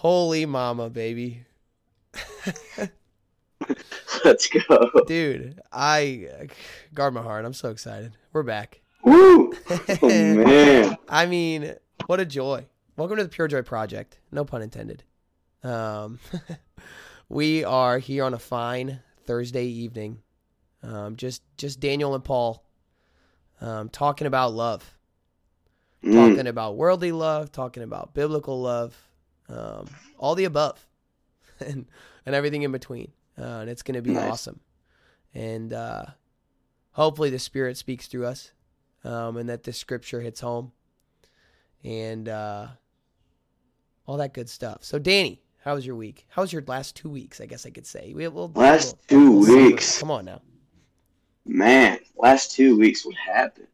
Holy mama, baby. Let's go. Dude, I guard my heart. I'm so excited. We're back. Woo! Oh, man. I mean, what a joy. Welcome to the Pure Joy Project. No pun intended. Um, we are here on a fine Thursday evening. Um, just just Daniel and Paul um, talking about love. Mm. talking about worldly love, talking about biblical love, um, all the above, and and everything in between. Uh, and it's going to be Nice. awesome. And uh, hopefully, the Spirit speaks through us, um, and that this Scripture hits home, and uh, all that good stuff. So, Danny, how was your week? How was your last two weeks? I guess I could say. We, we'll, Last we'll- two we'll see what- weeks. Come on now. Man, last two weeks, what happened?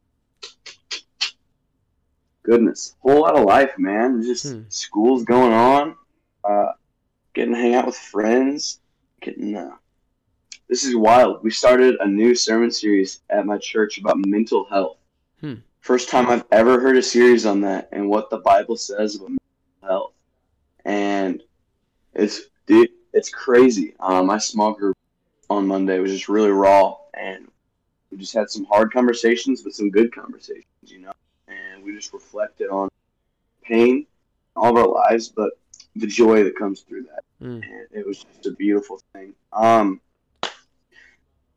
Goodness, whole lot of life, man. Just Hmm. school's going on. Uh, getting to hang out with friends. Getting. Uh, this is wild. We started a new sermon series at my church about mental health. Hmm. First time I've ever heard a series on that and what the Bible says about mental health. And it's dude, it's crazy. Um, my small group on Monday was just really raw, and we just had some hard conversations, but some good conversations, you know. And we just reflected on pain, all of our lives, but the joy that comes through that. Mm. And it was just a beautiful thing. Um,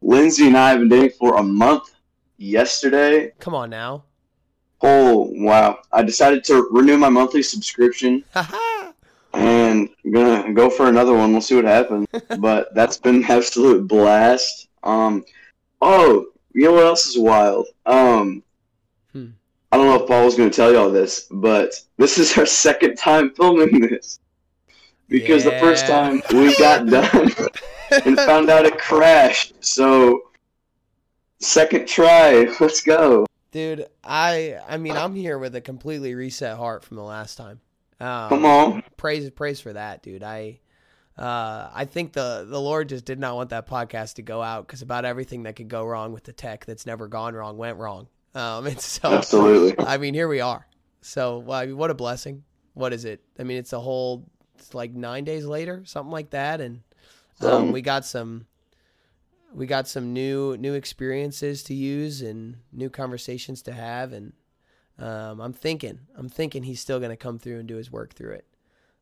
Lindsay and I have been dating for a month. Yesterday, Come on now. oh wow! I decided to renew my monthly subscription and I'm gonna go for another one. We'll see what happens. but that's been an absolute blast. Um, oh, you know what else is wild? Um. I don't know if Paul was gonna tell y'all this, but this is our second time filming this because the first time we got done and found out it crashed. So second try, let's go. Dude, I I mean I'm here with a completely reset heart from the last time. Um, Come on. praise praise for that, dude. I uh I think the the Lord just did not want that podcast to go out because about everything that could go wrong with the tech that's never gone wrong went wrong. Um, and so Absolutely. I mean here we are. So well, I mean, what a blessing. What is it? I mean it's a whole it's like nine days later, something like that, and um, we got some we got some new new experiences to use and new conversations to have and um, I'm thinking I'm thinking he's still going to come through and do his work through it.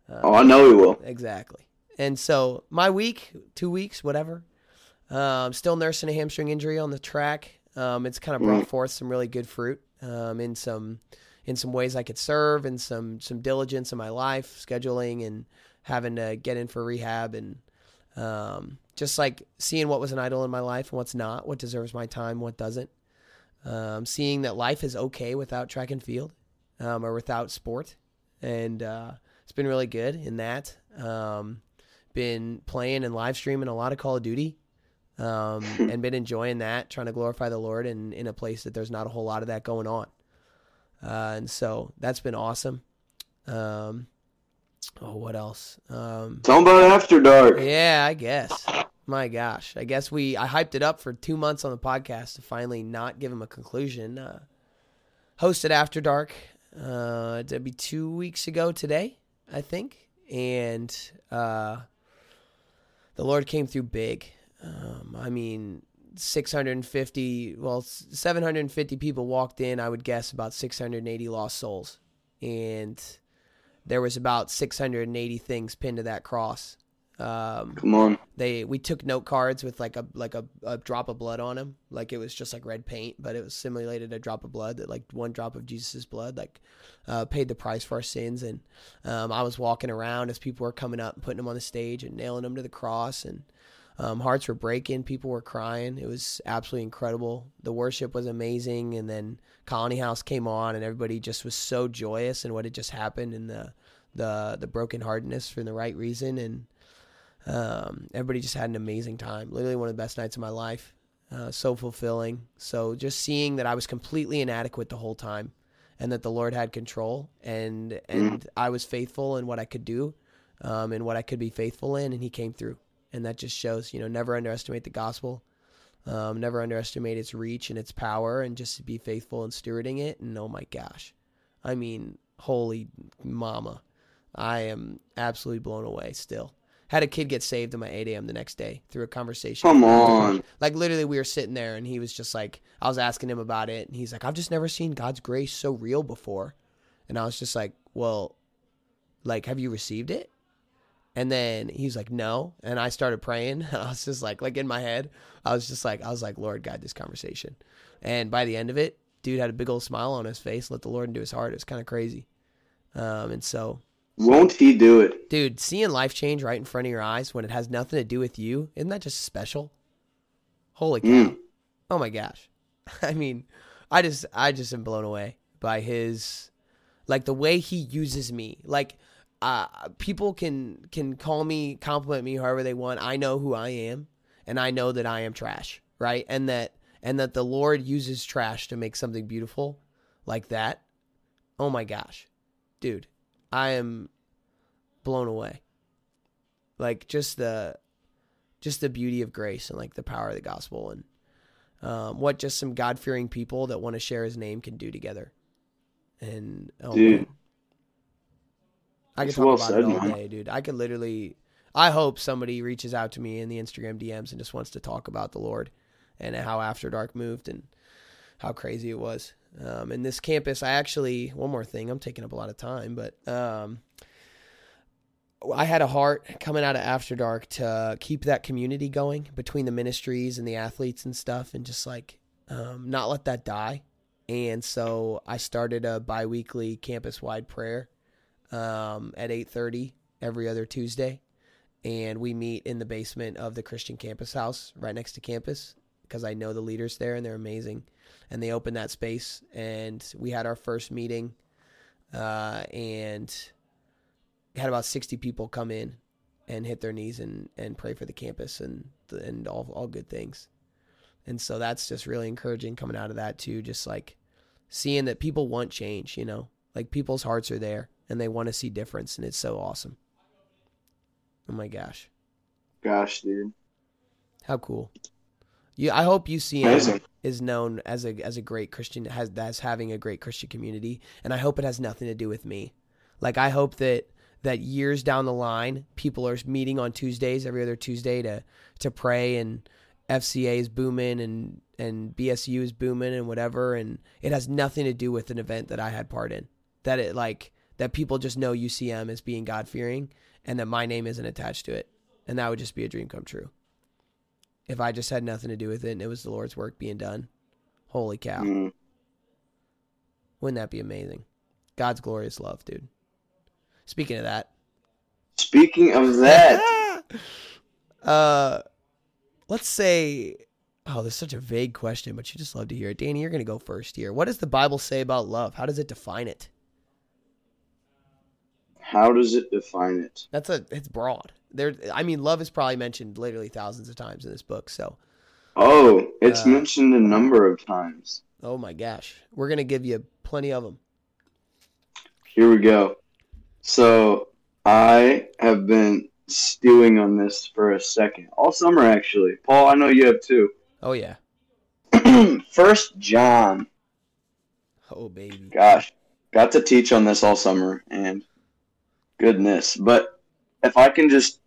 Um, Oh, I know he will. Exactly. And so my week, two weeks, whatever. Um, still nursing a hamstring injury on the track. Um, it's kind of brought forth some really good fruit um, in some in some ways I could serve and some some diligence in my life, scheduling and having to get in for rehab and um, just like seeing what was an idol in my life and what's not, what deserves my time, what doesn't. Um, seeing that life is okay without track and field um, or without sport, and uh, it's been really good in that. Um, been playing and live streaming a lot of Call of Duty, um, and been enjoying that, trying to glorify the Lord in in a place that there's not a whole lot of that going on. Uh, and so that's been awesome. Um, oh, what else? Um, about After Dark. yeah, I guess. My gosh, I guess we I hyped it up for two months on the podcast to finally not give him a conclusion. Uh, hosted After Dark. Uh, it'd be two weeks ago today, I think, and uh, the Lord came through big. Um, I mean, 650, well, 750 people walked in. I would guess about 680 lost souls, and there was about 680 things pinned to that cross. Um, Come on. they we took note cards with like a like a, a drop of blood on them like it was just like red paint but it was simulated a drop of blood that like one drop of jesus' blood like uh, paid the price for our sins and um, i was walking around as people were coming up and putting them on the stage and nailing them to the cross and um, hearts were breaking people were crying it was absolutely incredible the worship was amazing and then colony house came on and everybody just was so joyous in what had just happened and the the the brokenheartedness for the right reason and um, everybody just had an amazing time. Literally one of the best nights of my life. Uh, so fulfilling. So just seeing that I was completely inadequate the whole time, and that the Lord had control, and and I was faithful in what I could do, um, and what I could be faithful in, and He came through. And that just shows, you know, never underestimate the gospel. Um, never underestimate its reach and its power, and just be faithful in stewarding it. And oh my gosh, I mean, holy mama, I am absolutely blown away still. Had a kid get saved at my 8 a.m. the next day through a conversation. Come on. Like literally, we were sitting there, and he was just like, I was asking him about it, and he's like, I've just never seen God's grace so real before, and I was just like, well, like, have you received it? And then he's like, no, and I started praying, and I was just like, like in my head, I was just like, I was like, Lord, guide this conversation, and by the end of it, dude had a big old smile on his face, let the Lord into his heart. It was kind of crazy, um, and so Won't he do it? dude, seeing life change right in front of your eyes when it has nothing to do with you, isn't that just special? Holy cow. Mm. Oh my gosh. I mean, I just I just am blown away by his like the way he uses me. Like uh people can can call me, compliment me however they want. I know who I am and I know that I am trash, right? And that and that the Lord uses trash to make something beautiful like that. Oh my gosh. Dude, I am blown away. Like just the just the beauty of grace and like the power of the gospel and um, what just some God fearing people that want to share his name can do together. And oh Dude. man. I could talk well about said, it all man. day, dude. I could literally I hope somebody reaches out to me in the Instagram DMs and just wants to talk about the Lord and how After Dark moved and how crazy it was. Um, and this campus, I actually one more thing. I'm taking up a lot of time, but um, I had a heart coming out of After Dark to keep that community going between the ministries and the athletes and stuff, and just like um, not let that die. And so I started a biweekly campus-wide prayer um, at 8:30 every other Tuesday, and we meet in the basement of the Christian Campus House right next to campus because I know the leaders there and they're amazing. And they opened that space, and we had our first meeting, uh, and had about 60 people come in and hit their knees and, and pray for the campus and and all all good things. And so that's just really encouraging coming out of that too, just like seeing that people want change, you know. Like people's hearts are there and they want to see difference and it's so awesome. Oh my gosh. Gosh, dude. How cool. You I hope UCM Amazing. is known as a as a great Christian has as having a great Christian community and I hope it has nothing to do with me. Like I hope that that years down the line people are meeting on Tuesdays every other Tuesday to to pray and FCA is booming and and BSU is booming and whatever and it has nothing to do with an event that I had part in. That it like that people just know UCM as being God fearing and that my name isn't attached to it. And that would just be a dream come true. If I just had nothing to do with it and it was the Lord's work being done. Holy cow. Mm. Wouldn't that be amazing? God's glorious love, dude. Speaking of that, Speaking of that, uh, let's say, oh, there's such a vague question, but you just love to hear it. Danny, you're gonna go first here. What does the Bible say about love? How does it define it? How does it define it? That's a, it's broad. There, I mean, love is probably mentioned literally thousands of times in this book. So, Oh, it's Uh, mentioned a number of times. oh my gosh, we're gonna give you plenty of them. Here we go. So I have been stewing on this for a second, all summer actually. Paul, I know you have too. Oh yeah. First John, Oh baby. gosh, got to teach on this all summer, and goodness. But if I can just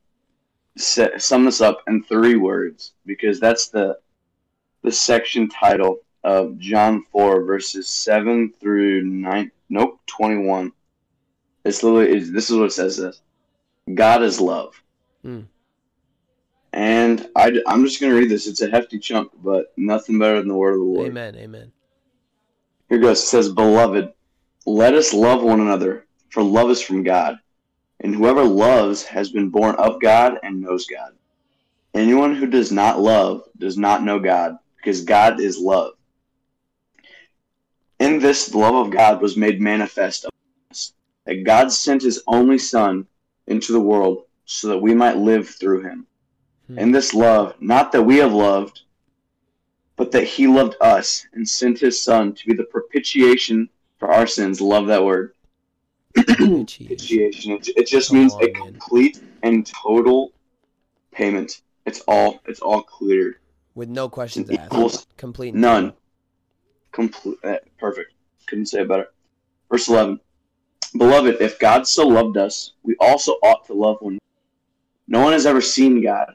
set, sum this up in three words, because that's the the section title of John four verses seven through nine. Nope, twenty one. It's literally it's, this is what it says. This God is love. Hmm. And I, am just going to read this. It's a hefty chunk, but nothing better than the word of the Lord. Amen. Amen. Here goes. It says, Beloved, let us love one another, for love is from God. And whoever loves has been born of God and knows God. Anyone who does not love does not know God, because God is love. In this, the love of God was made manifest us, that God sent his only Son into the world so that we might live through him. Hmm. In this love, not that we have loved, but that he loved us and sent his son to be the propitiation for our sins. Love that word. Jeez. Propitiation. It, it just Come means on, a man. complete and total payment. It's all it's all cleared. With no questions asked. Complete. None. Complete. eh, Perfect. Couldn't say it better. Verse 11. Beloved, if God so loved us, we also ought to love one. No one has ever seen God.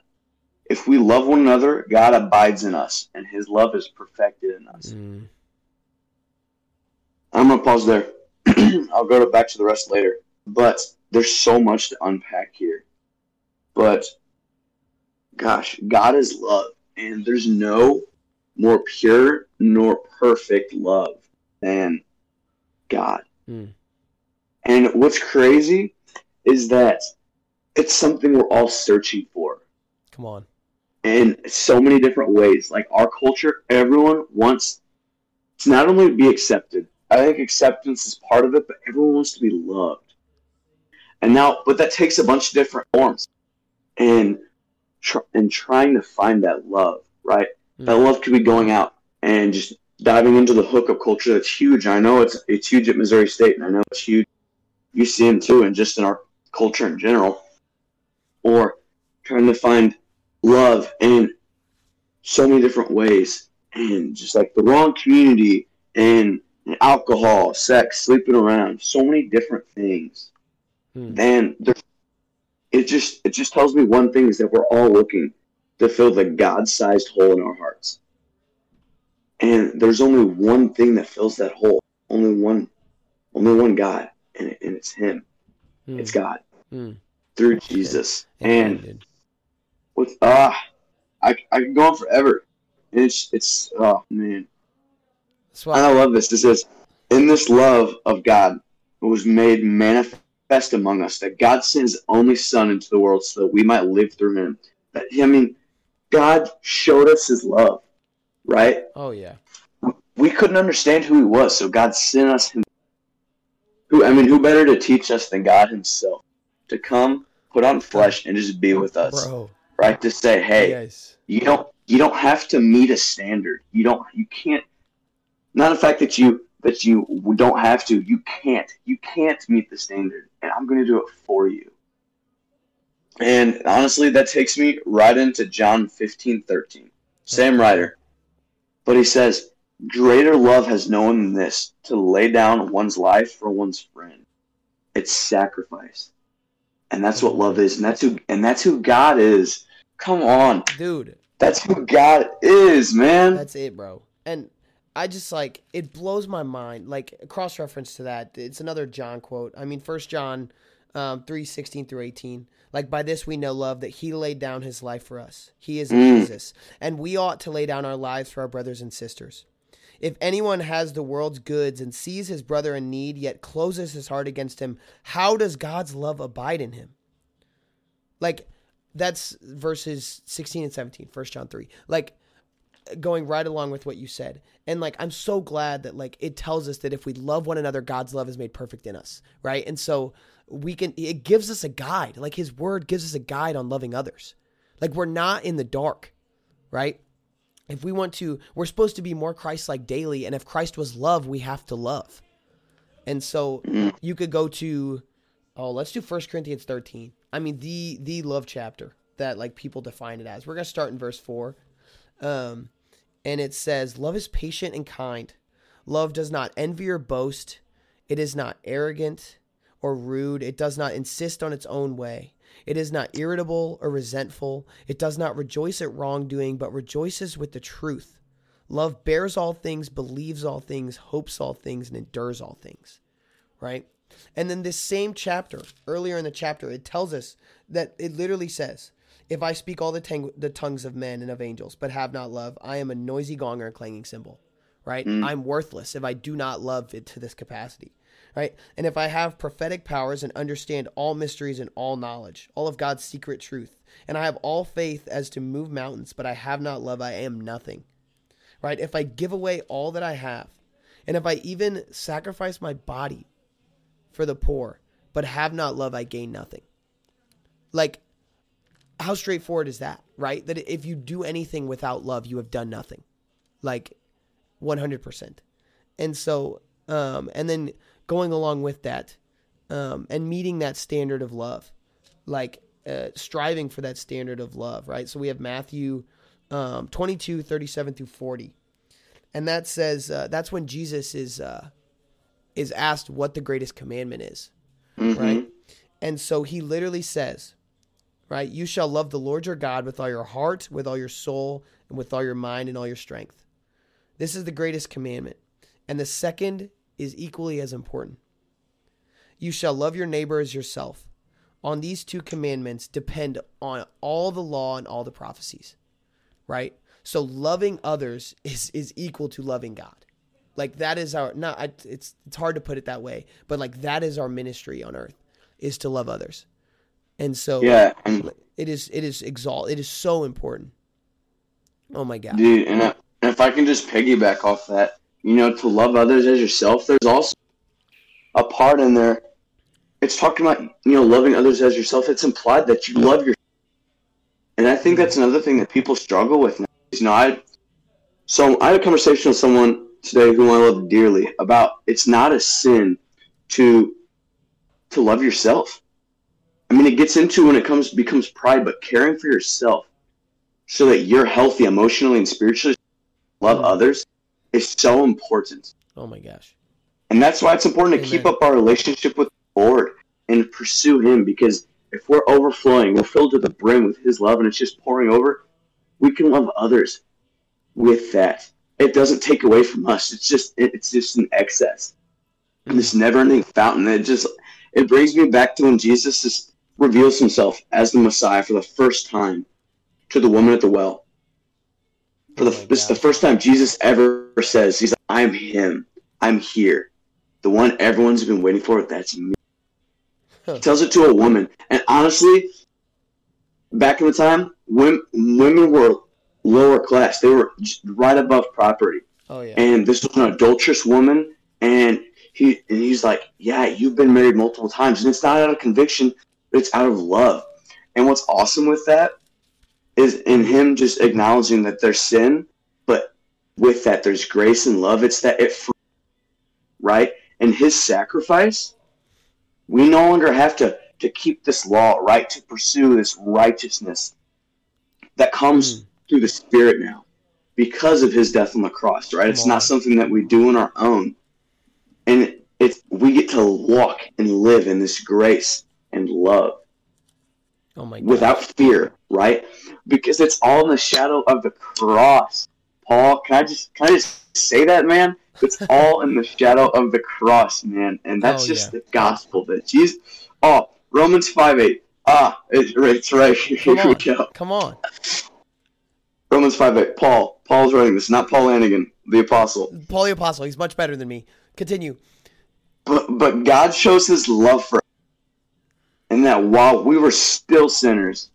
If we love one another, God abides in us, and his love is perfected in us. Mm. I'm gonna pause there. I'll go to back to the rest later. But there's so much to unpack here. But gosh, God is love, and there's no more pure nor perfect love than God. Mm. And what's crazy is that it's something we're all searching for Come on. in so many different ways. Like our culture, everyone wants to not only be accepted, I think acceptance is part of it, but everyone wants to be loved. And now, but that takes a bunch of different forms. And, tr- and trying to find that love, right? That Mm. love could be going out and just diving into the hookup culture that's huge. I know it's it's huge at Missouri State, and I know it's huge UCM too, and just in our culture in general. Or trying to find love in so many different ways, and just like the wrong community, and alcohol, sex, sleeping around, so many different things. Hmm. And there, it just it just tells me one thing is that we're all looking to fill the God-sized hole in our hearts. And there's only one thing that fills that hole. Only one, only one God, and, it, and it's Him. Mm. It's God Mm. through Jesus. And dude. with ah, I I can go on forever. And it's it's oh man, and. I love this. This says, in this love of God was made manifest among us that God sent His only Son into the world so that we might live through Him. I mean, God showed us His love, right? Oh yeah. we couldn't understand who he was, so God sent us him. Who I mean, who better to teach us than God Himself to come, put on flesh, and just be with us, Bro. right? To say, hey, Yes. you don't you don't have to meet a standard. You don't you can't. Not the fact that you that you don't have to. You can't. You can't meet the standard, and I'm going to do it for you. And honestly, that takes me right into John 15, 13. Same writer. But he says, Greater love has no one than this, to lay down one's life for one's friend. It's sacrifice. And that's what love is, and that's who and that's who God is. Come on. Dude, That's who God is, man. That's it, bro. And I just like it blows my mind. Like cross reference to that, it's another John quote. I mean, First John um, three sixteen through eighteen. Like by this we know love that He laid down His life for us. He is Mm. Jesus, and we ought to lay down our lives for our brothers and sisters. If anyone has the world's goods and sees his brother in need, yet closes his heart against him, how does God's love abide in him? Like that's verses 16 and 17, 1 John 3. Like going right along with what you said. And like I'm so glad that like it tells us that if we love one another, God's love is made perfect in us, right? And so we can it gives us a guide. Like his word gives us a guide on loving others. Like we're not in the dark, right? If we want to, we're supposed to be more Christ-like daily, and if Christ was love, we have to love. And so you could go to oh, let's do 1 Corinthians 13. I mean the the love chapter that like people define it as. We're going to start in verse 4. Um and it says, Love is patient and kind. Love does not envy or boast. It is not arrogant or rude. It does not insist on its own way. It is not irritable or resentful. It does not rejoice at wrongdoing, but rejoices with the truth. Love bears all things, believes all things, hopes all things, and endures all things. Right? And then this same chapter, earlier in the chapter, it tells us that it literally says, if I speak all the, tang- the tongues of men and of angels, but have not love, I am a noisy gong or a clanging cymbal. Right? Mm. I'm worthless if I do not love it to this capacity. Right? And if I have prophetic powers and understand all mysteries and all knowledge, all of God's secret truth, and I have all faith as to move mountains, but I have not love, I am nothing. Right? If I give away all that I have, and if I even sacrifice my body for the poor, but have not love, I gain nothing. Like, how straightforward is that, right? That if you do anything without love, you have done nothing. Like 100%. And so, um, and then going along with that, um, and meeting that standard of love, like uh, striving for that standard of love, right? So we have Matthew um, 22, 37 through 40. And that says, uh, that's when Jesus is, uh, is asked what the greatest commandment is, Mhm. right? And so he literally says, right, you shall love the Lord your God with all your heart, with all your soul, and with all your mind and all your strength. This is the greatest commandment. And the second is equally as important. You shall love your neighbor as yourself. On these two commandments depend on all the law and all the prophecies, right? So loving others is is equal to loving God. Like that is our not it's it's hard to put it that way, but like that is our ministry on earth is to love others. And so Yeah, and it is it is exalt it is so important. Oh my god. dude, and, I, and if I can just piggyback off that, you know, to love others as yourself, there's also a part in there. It's talking about you know loving others as yourself. It's implied that you love your, and I think that's another thing that people struggle with now. You know, I so I had a conversation with someone today who I love dearly about it's not a sin to to love yourself. I mean, it gets into when it comes becomes pride, but caring for yourself so that you're healthy emotionally and spiritually, love Mm. others is so important. Oh my gosh. And that's why it's important to keep up our relationship with the Lord and pursue Him because if we're overflowing, we're filled to the brim with His love and it's just pouring over, we can love others with that. It doesn't take away from us. It's just it's just an excess. And this never-ending fountain. It just it brings me back to when Jesus just reveals Himself as the Messiah for the first time to the woman at the well. For the Oh this is the first time Jesus ever says, "He's like, I'm Him. I'm here." the one everyone's been waiting for, that's me. Huh. He tells it to a woman. And honestly, back in the time, women, women were lower class. They were right above property. Oh yeah. And this was an adulterous woman. And he and he's like, Yeah, you've been married multiple times. And it's not out of conviction, it's out of love. And what's awesome with that is in him just acknowledging that there's sin, but with that there's grace and love. It's that it right? And his sacrifice, we no longer have to, to keep this law, right? To pursue this righteousness that comes Mm. through the Spirit now because of his death on the cross, right? Come It's on. not something that we do on our own. And it's we get to walk and live in this grace and love oh my god. without fear, right? Because it's all in the shadow of the cross. Paul, can I just can I just say that, man? It's all in the shadow of the cross, man, and that's Oh, just yeah. the gospel that Jesus. Oh, Romans five eight. Ah, it's, it's right here. Come Here we on. go. Come on. Romans five eight. Paul. Paul's writing this, not Paul Lanigan, the apostle. Paul the Apostle, he's much better than me. Continue. But but God shows His love for us, and that while we were still sinners,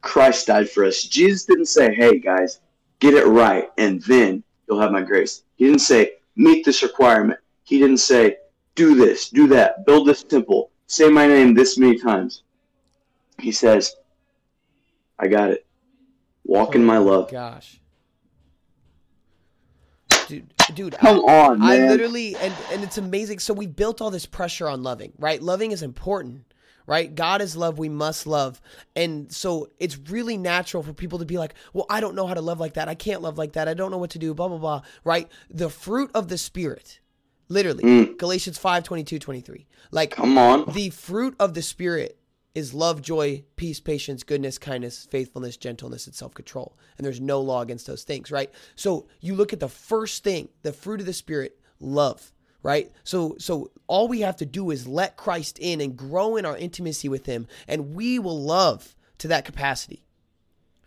Christ died for us. Jesus didn't say, "Hey guys, get it right, and then you'll have my grace." He didn't say, "Meet this requirement." He didn't say, "Do this, do that, build this temple, say my name this many times." He says, "I got it. Walk in Oh my love." Gosh. Dude, dude, I- Come on, I literally and and it's amazing. So we built all this pressure on loving, right? Loving is important, right? God is love. We must love, and so it's really natural for people to be like, "Well, I don't know how to love like that. I can't love like that. I don't know what to do." Blah blah blah. Right? The fruit of the spirit, literally, Mm. Galatians 5, 22, 23. Like Come on. the fruit of the spirit is love, joy, peace, patience, goodness, kindness, faithfulness, gentleness, and self control. And there's no law against those things, right? So you look at the first thing, the fruit of the spirit, love, right? So so all we have to do is let Christ in and grow in our intimacy with him, and we will love to that capacity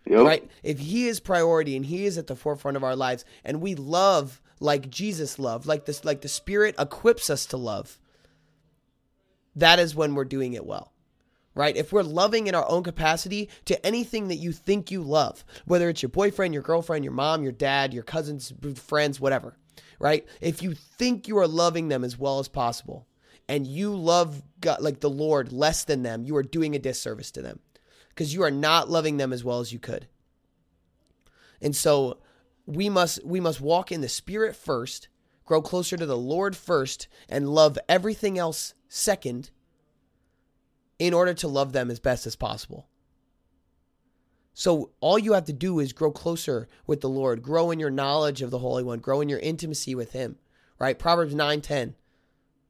Yep. right? If he is priority and he is at the forefront of our lives and we love like Jesus loved, like this like the spirit equips us to love, that is when we're doing it well. Right? If we're loving in our own capacity to anything that you think you love, whether it's your boyfriend, your girlfriend, your mom, your dad, your cousins, friends, whatever, right? If you think you are loving them as well as possible and you love God, like the Lord less than them, you are doing a disservice to them because you are not loving them as well as you could. And so we must we must walk in the spirit first, grow closer to the Lord first and love everything else second in order to love them as best as possible. So all you have to do is grow closer with the Lord, grow in your knowledge of the Holy One, grow in your intimacy with him, right? Proverbs 9:10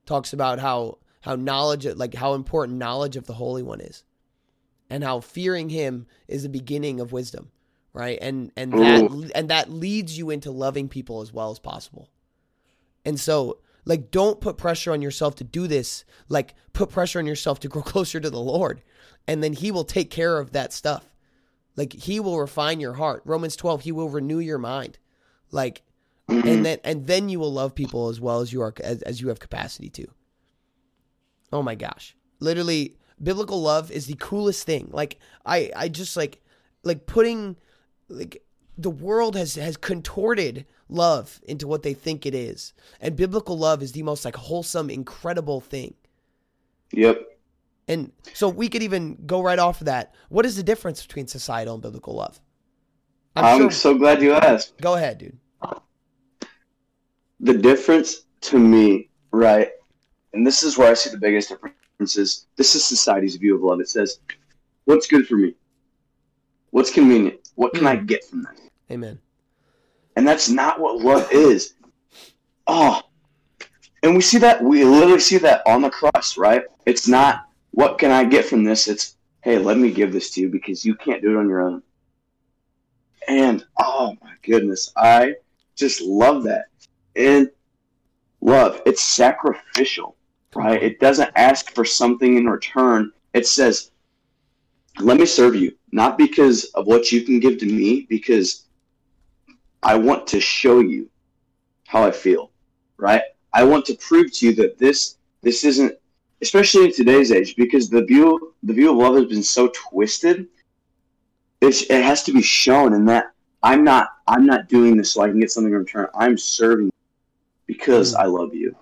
talks about how how knowledge like how important knowledge of the Holy One is. And how fearing him is the beginning of wisdom, right? And and that and that leads you into loving people as well as possible. And so like don't put pressure on yourself to do this. Like put pressure on yourself to grow closer to the Lord and then he will take care of that stuff. Like he will refine your heart. Romans 12, he will renew your mind. Like and then and then you will love people as well as you are as, as you have capacity to. Oh my gosh. Literally biblical love is the coolest thing. Like I I just like like putting like the world has has contorted love into what they think it is. And biblical love is the most like wholesome incredible thing. Yep. And so we could even go right off of that. What is the difference between societal and biblical love? I'm, sure- so glad you asked. Go ahead, dude. The difference to me, right, and this is where I see the biggest difference is this is society's view of love. It says, what's good for me? What's convenient? What can I get from that? Amen. And that's not what love is. Oh, and we see that, we literally see that on the cross, right? It's not, what can I get from this? It's, hey, let me give this to you because you can't do it on your own. And, oh my goodness, I just love that. And love, it's sacrificial, right? It doesn't ask for something in return. It says, let me serve you, not because of what you can give to me, because I want to show you how I feel, right? I want to prove to you that this this isn't, especially in today's age, because the view the view of love has been so twisted. It's, it has to be shown, and that I'm not I'm not doing this so I can get something in return. I'm serving because Mm. I love you,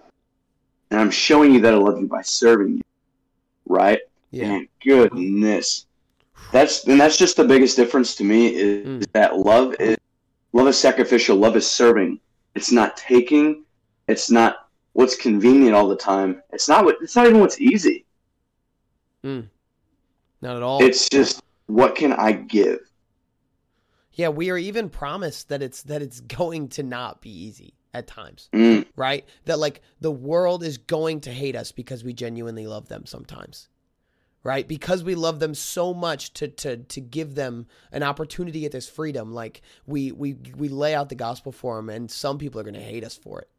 and I'm showing you that I love you by serving you, right? Yeah. And goodness, that's and that's just the biggest difference to me is Mm. that love is love is sacrificial. Love is serving. It's not taking. It's not what's convenient all the time. It's not what. It's not even what's easy. Not at all. It's just what can I give? yeah, we are even promised that it's that it's going to not be easy at times, Mm, right? That like the world is going to hate us because we genuinely love them sometimes. Right? Because we love them so much to to to give them an opportunity at this freedom, like we we we lay out the gospel for them and some people are going to hate us for it.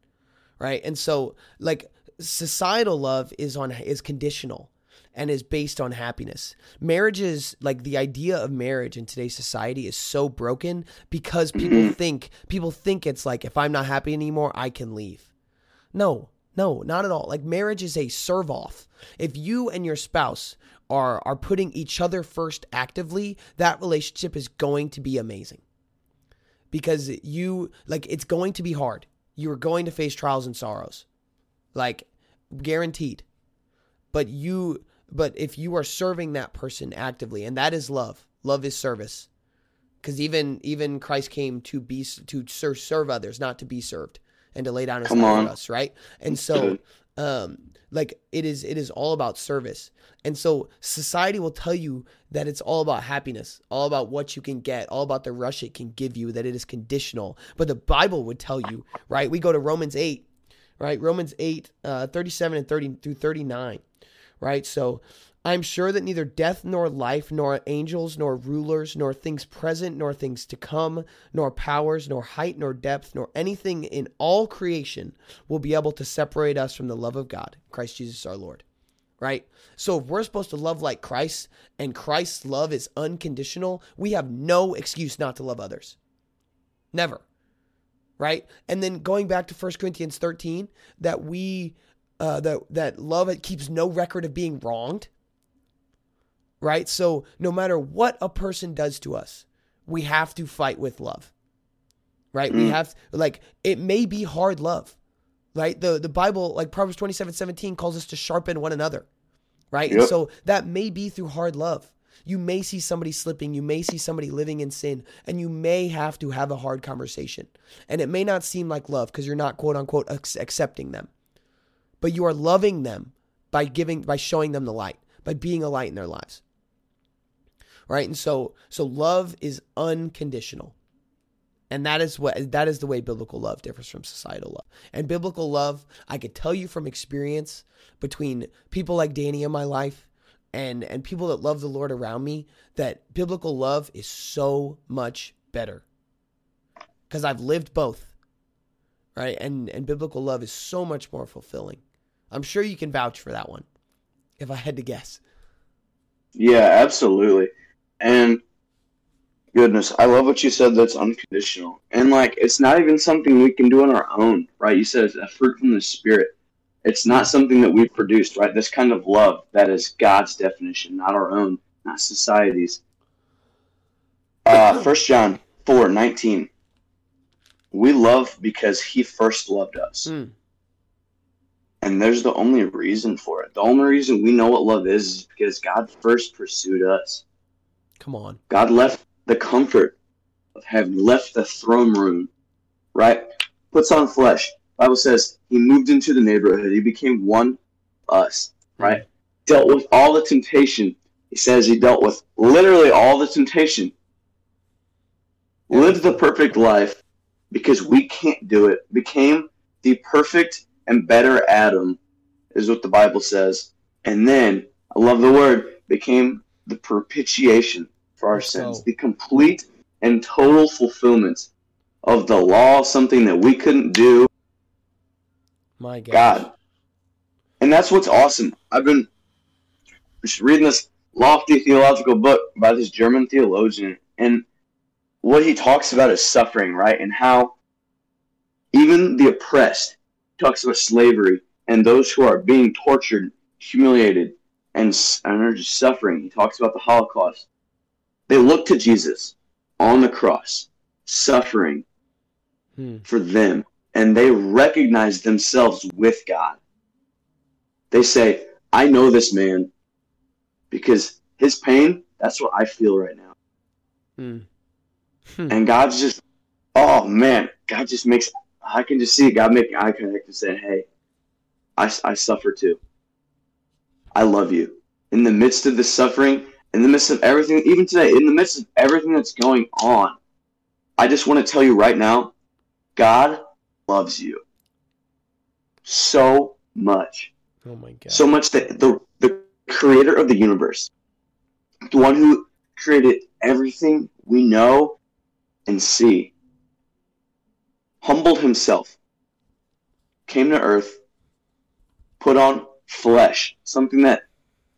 Right? And so like societal love is on is conditional and is based on happiness. Marriage is like the idea of marriage in today's society is so broken because people think people think it's like if I'm not happy anymore, I can leave. No, no, not at all. Like marriage is a serve off. If you and your spouse are are putting each other first actively, that relationship is going to be amazing. Because you like it's going to be hard. You are going to face trials and sorrows. Like guaranteed. But you but if you are serving that person actively and that is love. Love is service. Cuz even even Christ came to be to serve, serve others, not to be served and to lay down his life on. for us, right? And so um like it is it is all about service. And so society will tell you that it's all about happiness, all about what you can get, all about the rush it can give you, that it is conditional. But the Bible would tell you, right? We go to Romans 8, right? Romans 8, uh, 37 and 30 through 39, right? So I'm sure that neither death nor life, nor angels, nor rulers, nor things present, nor things to come, nor powers, nor height, nor depth, nor anything in all creation will be able to separate us from the love of God, Christ Jesus our Lord. Right? So if we're supposed to love like Christ and Christ's love is unconditional, we have no excuse not to love others. Never. Right? And then going back to 1 Corinthians 13, that we uh, that that love it keeps no record of being wronged. Right? So no matter what a person does to us, we have to fight with love. Right? We Mm. have like it may be hard love. Right? The the Bible, like Proverbs 27, 17, calls us to sharpen one another. Right? And so that may be through hard love. You may see somebody slipping, you may see somebody living in sin, and you may have to have a hard conversation. And it may not seem like love because you're not quote unquote accepting them. But you are loving them by giving by showing them the light, by being a light in their lives. Right? And so so love is unconditional. And that is what that is the way biblical love differs from societal love. And biblical love, I could tell you from experience between people like Danny in my life and and people that love the Lord around me that biblical love is so much better. Cuz I've lived both. Right? And and biblical love is so much more fulfilling. I'm sure you can vouch for that one if I had to guess. Yeah, absolutely. And goodness, I love what you said that's unconditional. And like it's not even something we can do on our own, right? You said it's a fruit from the spirit. It's not something that we've produced, right? This kind of love that is God's definition, not our own, not society's. Uh first John four nineteen. We love because he first loved us. Mm. And there's the only reason for it. The only reason we know what love is is because God first pursued us. Come on. God left the comfort of heaven, left the throne room, right? Puts on flesh. Bible says he moved into the neighborhood. He became one us, right? Mm. Dealt with all the temptation. He says he dealt with literally all the temptation. Lived the perfect life because we can't do it. Became the perfect and better Adam, is what the Bible says. And then, I love the word, became the propitiation for our sins, the complete and total fulfillment of the law, something that we couldn't do, My God. God. And that's what's awesome. I've been just reading this lofty theological book by this German theologian, and what he talks about is suffering, right? And how even the oppressed, he talks about slavery and those who are being tortured, humiliated, and, and just suffering. He talks about the Holocaust. They look to Jesus on the cross, suffering Hmm. for them, and they recognize themselves with God. They say, I know this man because his pain, that's what I feel right now. Hmm. And God's just, oh man, God just makes, I can just see God making eye contact and saying, hey, I, I suffer too. I love you. In the midst of the suffering, in the midst of everything, even today, in the midst of everything that's going on, I just want to tell you right now, God loves you so much. Oh my God. So much that the, the creator of the universe, the one who created everything we know and see, humbled himself, came to earth, put on flesh, something that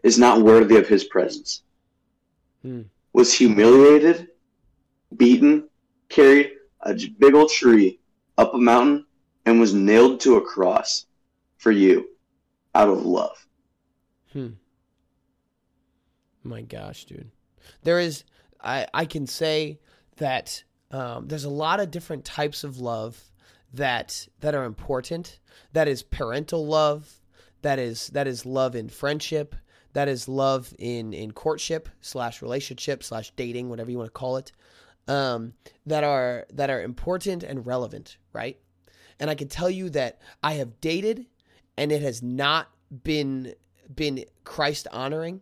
is not worthy of his presence, Hmm. was humiliated, beaten, carried a big old tree up a mountain, and was nailed to a cross for you out of love. Hmm. My gosh, dude. There is I I can say that um, there's a lot of different types of love that that are important. That is parental love. That is that is love in friendship. That is love in in courtship slash relationship slash dating, whatever you want to call it. Um, that are that are important and relevant, right? And I can tell you that I have dated, and it has not been been Christ honoring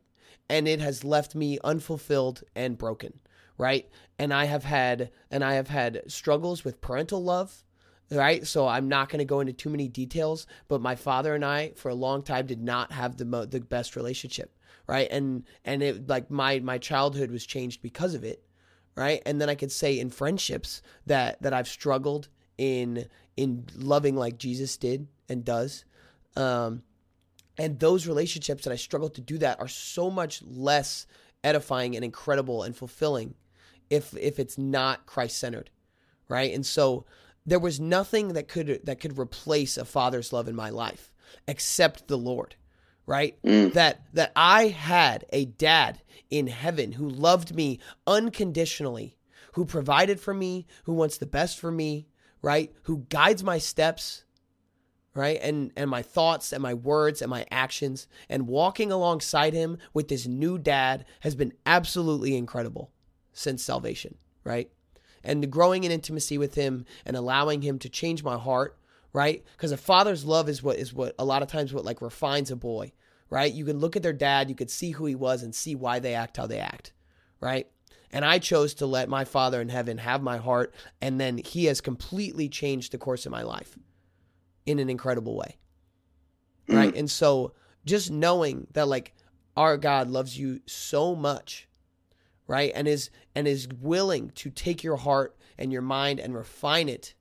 and it has left me unfulfilled and broken, right? And I have had and I have had struggles with parental love, right? So I'm not going to go into too many details, but my father and I for a long time did not have the mo- the best relationship, right? And and it like my my childhood was changed because of it, right? And then I could say in friendships that that I've struggled in in loving like Jesus did and does. Um, and those relationships that I struggle to do that are so much less edifying and incredible and fulfilling if if it's not Christ centered, right? And so there was nothing that could that could replace a father's love in my life except the Lord, right? Mm. That that I had a dad in heaven who loved me unconditionally, who provided for me, who wants the best for me, right? Who guides my steps, right? And and my thoughts and my words and my actions and walking alongside him with this new dad has been absolutely incredible since salvation, right? And growing in intimacy with him and allowing him to change my heart, right? Because a father's love is what is what a lot of times what like refines a boy, right? You can look at their dad, you could see who he was and see why they act how they act, right? And I chose to let my Father in heaven have my heart. And then He has completely changed the course of my life in an incredible way. Mm. Right. And so just knowing that, like, our God loves you so much, right? And is and is willing to take your heart and your mind and refine it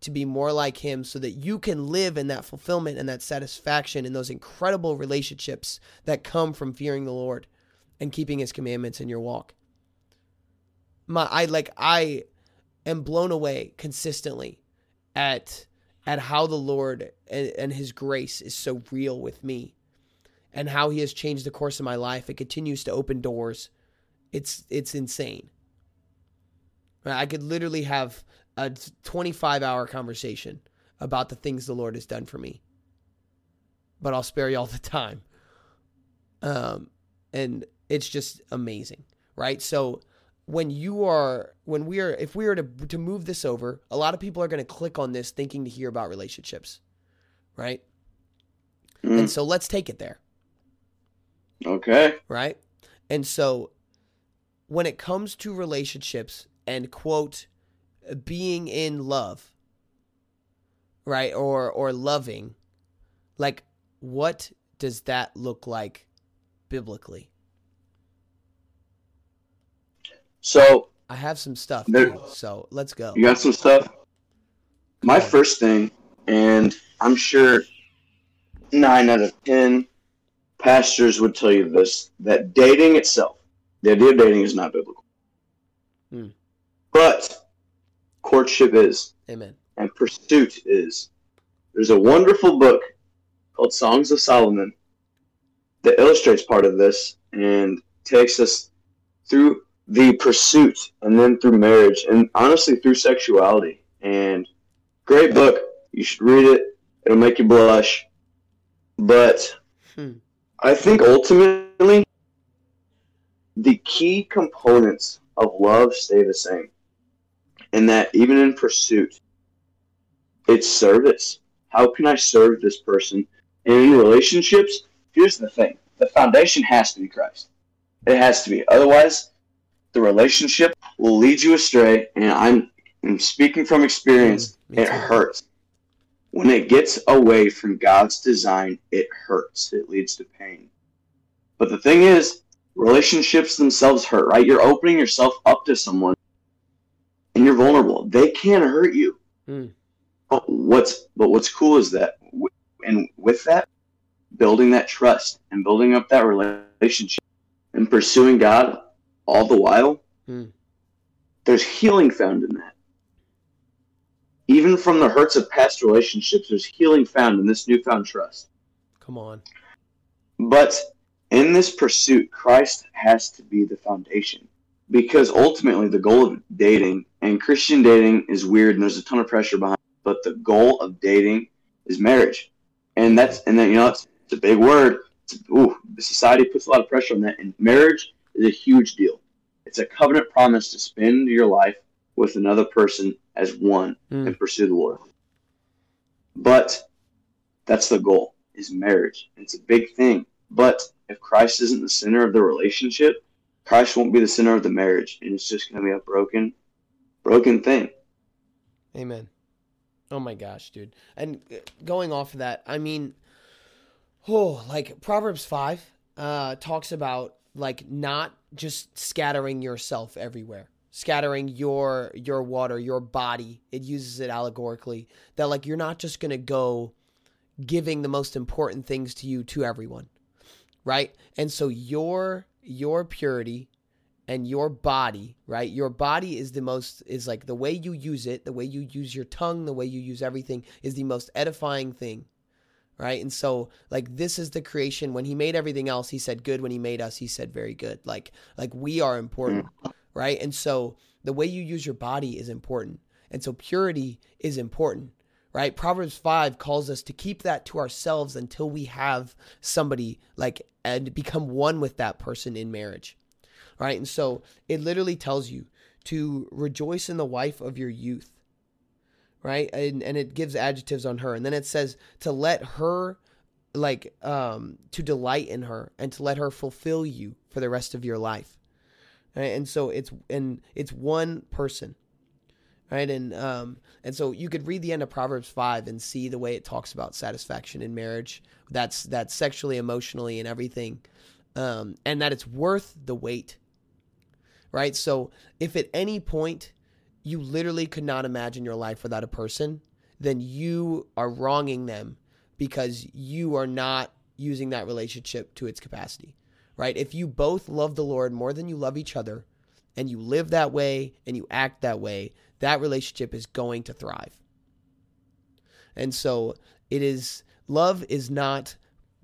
to be more like him so that you can live in that fulfillment and that satisfaction in those incredible relationships that come from fearing the Lord and keeping his commandments in your walk. My I like I am blown away consistently at at how the Lord and, and his grace is so real with me and how he has changed the course of my life. It continues to open doors. It's it's insane. I could literally have a 25 hour conversation about the things the Lord has done for me. But I'll spare you all the time. Um, and it's just amazing, right? So when you are, when we are, if we are to, to move this over, a lot of people are going to click on this thinking to hear about relationships, right? Mm. And so let's take it there, Okay. right? And so when it comes to relationships and quote, being in love right or or loving like what does that look like biblically? So i have some stuff There- too, so let's go. You got some stuff. My first thing, and I'm sure nine out of ten pastors would tell you this: that dating itself, the idea of dating, is not biblical. Hmm. But courtship is. amen and pursuit is. There's a wonderful book called Songs of Solomon that illustrates part of this and takes us through the pursuit and then through marriage and honestly through sexuality. And great book. You should read it. It'll make you blush. But Hmm. I think ultimately the key components of love stay the same. And that even in pursuit, it's service. How can I serve this person? And in relationships, here's the thing the foundation has to be Christ. It has to be. Otherwise, the relationship will lead you astray. And I'm, I'm speaking from experience, Mm, it hurts. When it gets away from God's design, it hurts. It leads to pain. But the thing is, relationships themselves hurt, right? You're opening yourself up to someone and you're vulnerable. They can't hurt you. Mm. But what's but what's cool is that, and with that, building that trust and building up that relationship and pursuing God all the while, Mm. there's healing found in that. Even from the hurts of past relationships, there's healing found in this newfound trust. come on But in this pursuit, Christ has to be the foundation. Because ultimately, the goal of dating, and Christian dating is weird and there's a ton of pressure behind it, but the goal of dating is marriage. And that's, and then, you know, it's, it's a big word. Ooh, society puts a lot of pressure on that. And marriage is a huge deal. It's a covenant promise to spend your life with another person as one Mm. and pursue the Lord. But that's the goal is marriage. It's a big thing. But if Christ isn't the center of the relationship, Christ won't be the center of the marriage, and it's just going to be a broken, broken thing. amen. Oh my gosh dude. And uh, going off of that i mean oh like proverbs 5 uh talks about like not just scattering yourself everywhere scattering your your water your body. It uses it allegorically that like you're not just gonna go giving the most important things to you to everyone right? And so your your purity and your body right? Your body is the most is like the way you use it the way you use your tongue the way you use everything is the most edifying thing right? And so like this is the creation. When he made everything else he said good. When he made us he said very good. Like like we are important right? And so the way you use your body is important. And so purity is important right? Proverbs 5 calls us to keep that to ourselves until we have somebody like and become one with that person in marriage right? And so it literally tells you to rejoice in the wife of your youth right? And and it gives adjectives on her. And then it says to let her like um to delight in her and to let her fulfill you for the rest of your life? And so it's and it's one person, right? And um and so you could read the end of Proverbs five and see the way it talks about satisfaction in marriage. That's that's sexually, emotionally, and everything, um, and that it's worth the wait, right? So if at any point you literally could not imagine your life without a person, then you are wronging them because you are not using that relationship to its capacity, right? If you both love the Lord more than you love each other and you live that way and you act that way, that relationship is going to thrive. And so it is, love is not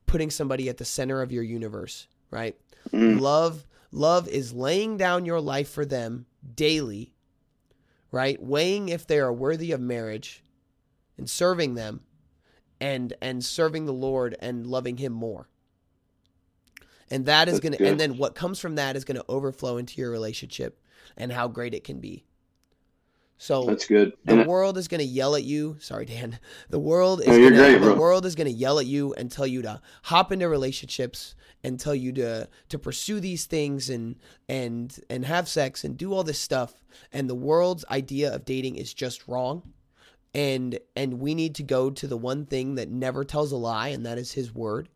putting somebody at the center of your universe, right? Mm. Love, love is laying down your life for them daily right? Weighing if they are worthy of marriage and serving them and and serving the Lord and loving him more. And that is going to and then what comes from that is going to overflow into your relationship and how great it can be. So That's good. the And world is going to yell at you. Sorry, Dan. The world is No, you're gonna, great, the world is going to yell at you and tell you to hop into relationships and tell you to to pursue these things and and and have sex and do all this stuff. And the world's idea of dating is just wrong. And and we need to go to the one thing that never tells a lie, and that is His Word,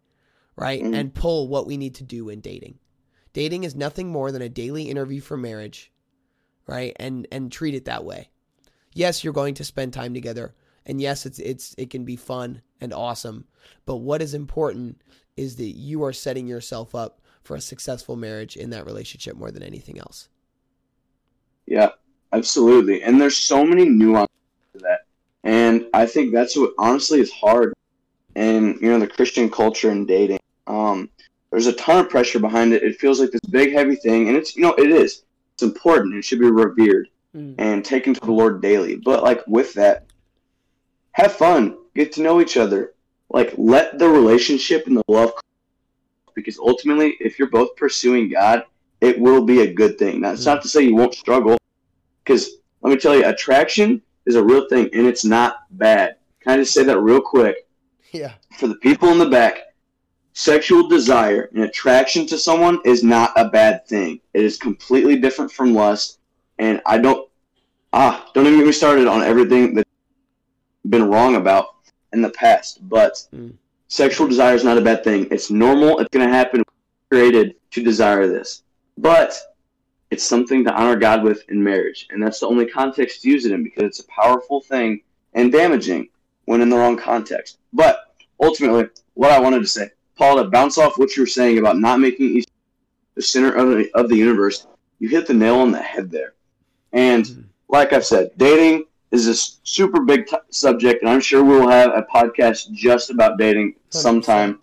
right? Mhm. And pull what we need to do in dating. Dating is nothing more than a daily interview for marriage, right? And and treat it that way yes, you're going to spend time together, and yes, it's it's it can be fun and awesome. But what is important is that you are setting yourself up for a successful marriage in that relationship more than anything else. Yeah, absolutely. And there's so many nuances to that. And I think that's what honestly is hard in you know the Christian culture and dating. Um, there's a ton of pressure behind it. It feels like this big heavy thing, and it's you know it is. It's important. It should be revered Mm. and taken to the Lord daily. But like with that, have fun, get to know each other. Like let the relationship and the love because ultimately if you're both pursuing God, it will be a good thing. That's not to say you won't struggle because let me tell you, attraction is a real thing and it's not bad. Can I just say that real quick? Yeah. For the people in the back, sexual desire and attraction to someone is not a bad thing. It is completely different from lust. And I don't, ah, don't even get me started on everything that's been wrong about in the past. But Mm. sexual desire is not a bad thing. It's normal. It's going to happen. We're created to desire this. But it's something to honor God with in marriage. And that's the only context to use it in because it's a powerful thing and damaging when in the wrong context. But ultimately, what I wanted to say, Paul, to bounce off what you were saying about not making each the center of the, of the universe, you hit the nail on the head there. And Mhm. like I've said, dating is a super big t- subject, and I'm sure we'll have a podcast just about dating sometime.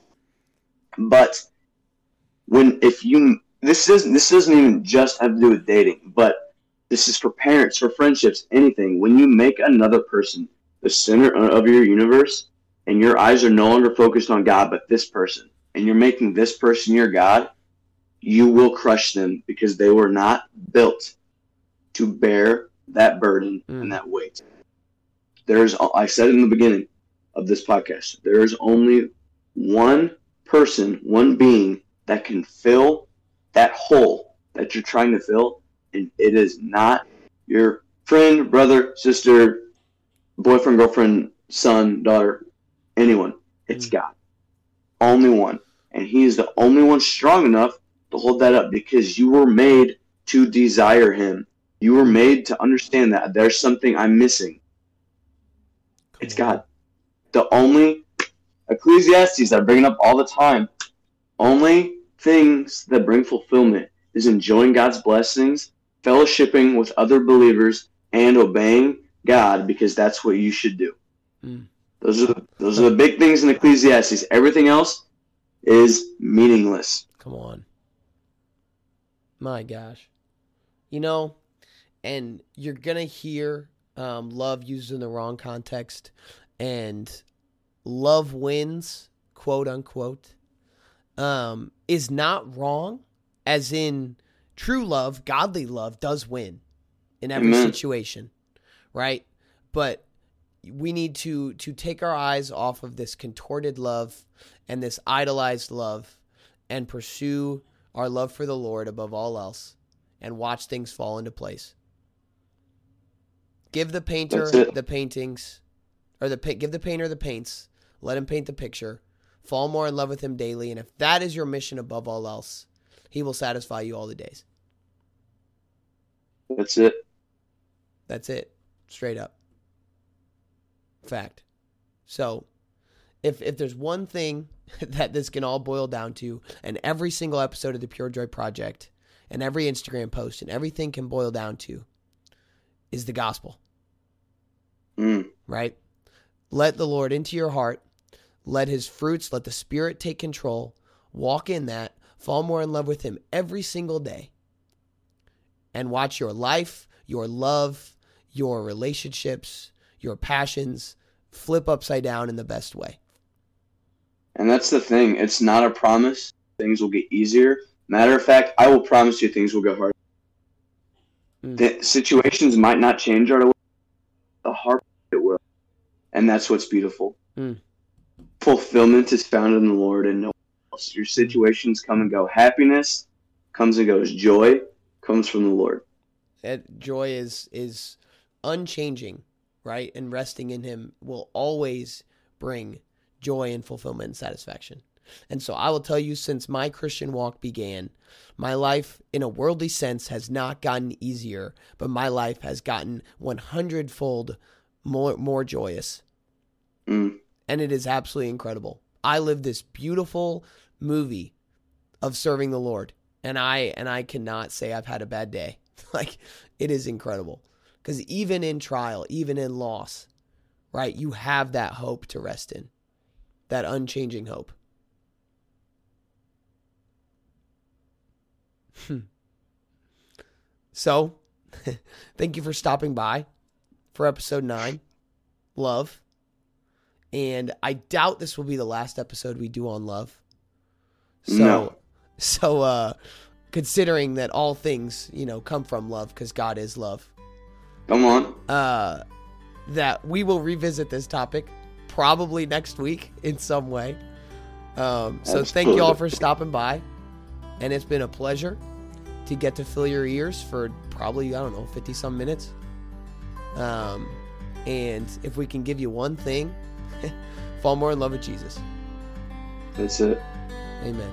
But when if you this isn't this doesn't even just have to do with dating, but this is for parents, for friendships, anything. When you make another person the center of your universe, and your eyes are no longer focused on God, but this person, and you're making this person your God, you will crush them because they were not built to bear that burden Mm. and that weight. There's, I said in the beginning of this podcast, there is only one person, one being that can fill that hole that you're trying to fill, and it is not your friend, brother, sister, boyfriend, girlfriend, son, daughter, anyone. It's Mm. God. Only one. And He is the only one strong enough to hold that up because you were made to desire Him. You were made to understand that there's something I'm missing. Come It's on. God. The only Ecclesiastes that I bring it up all the time. Only things that bring fulfillment is enjoying God's blessings, fellowshipping with other believers, and obeying God because that's what you should do. Mm. Those are the, those are the big things in Ecclesiastes. Everything else is meaningless. Come on. My gosh. You know, and you're going to hear um, love used in the wrong context and love wins, quote unquote, um, is not wrong, as in true love, godly love does win in every Amen. situation, right? But we need to to take our eyes off of this contorted love and this idolized love and pursue our love for the Lord above all else and watch things fall into place. Give the painter the paintings, or the give the painter the paints. Let him paint the picture. Fall more in love with him daily, and if that is your mission above all else, he will satisfy you all the days. That's it. That's it. Straight up. Fact. So, if if there's one thing that this can all boil down to, and every single episode of the Pure Joy Project, and every Instagram post, and everything can boil down to, is the gospel. Mm. Right? Let the Lord into your heart. Let His fruits, let the Spirit take control. Walk in that. Fall more in love with Him every single day. And watch your life, your love, your relationships, your passions flip upside down in the best way. And that's the thing. It's not a promise. Things will get easier. Matter of fact, I will promise you things will get harder. Mm. The situations might not change right away. The heart it will. And that's what's beautiful. Mm. Fulfillment is found in the Lord and no one else. Your situations come and go. Happiness comes and goes. Joy comes from the Lord. That joy is is unchanging, right? And resting in him will always bring joy and fulfillment and satisfaction. And so I will tell you since my Christian walk began, my life in a worldly sense has not gotten easier, but my life has gotten 100 fold more more joyous. Mm. And it is absolutely incredible. I live this beautiful movie of serving the Lord, and I and I cannot say I've had a bad day. like it is incredible because even in trial, even in loss, right, you have that hope to rest in, that unchanging hope. Hmm. so, thank you for stopping by for episode nine, love. And I doubt this will be the last episode we do on love. So, No. so uh, considering that all things, you know, come from love because God is love, Come on. uh, that we will revisit this topic probably next week in some way. Um, so thank you all for stopping by, and it's been a pleasure to get to fill your ears for probably I don't know fifty some minutes. Um, and if we can give you one thing, fall more in love with Jesus. That's it. Amen.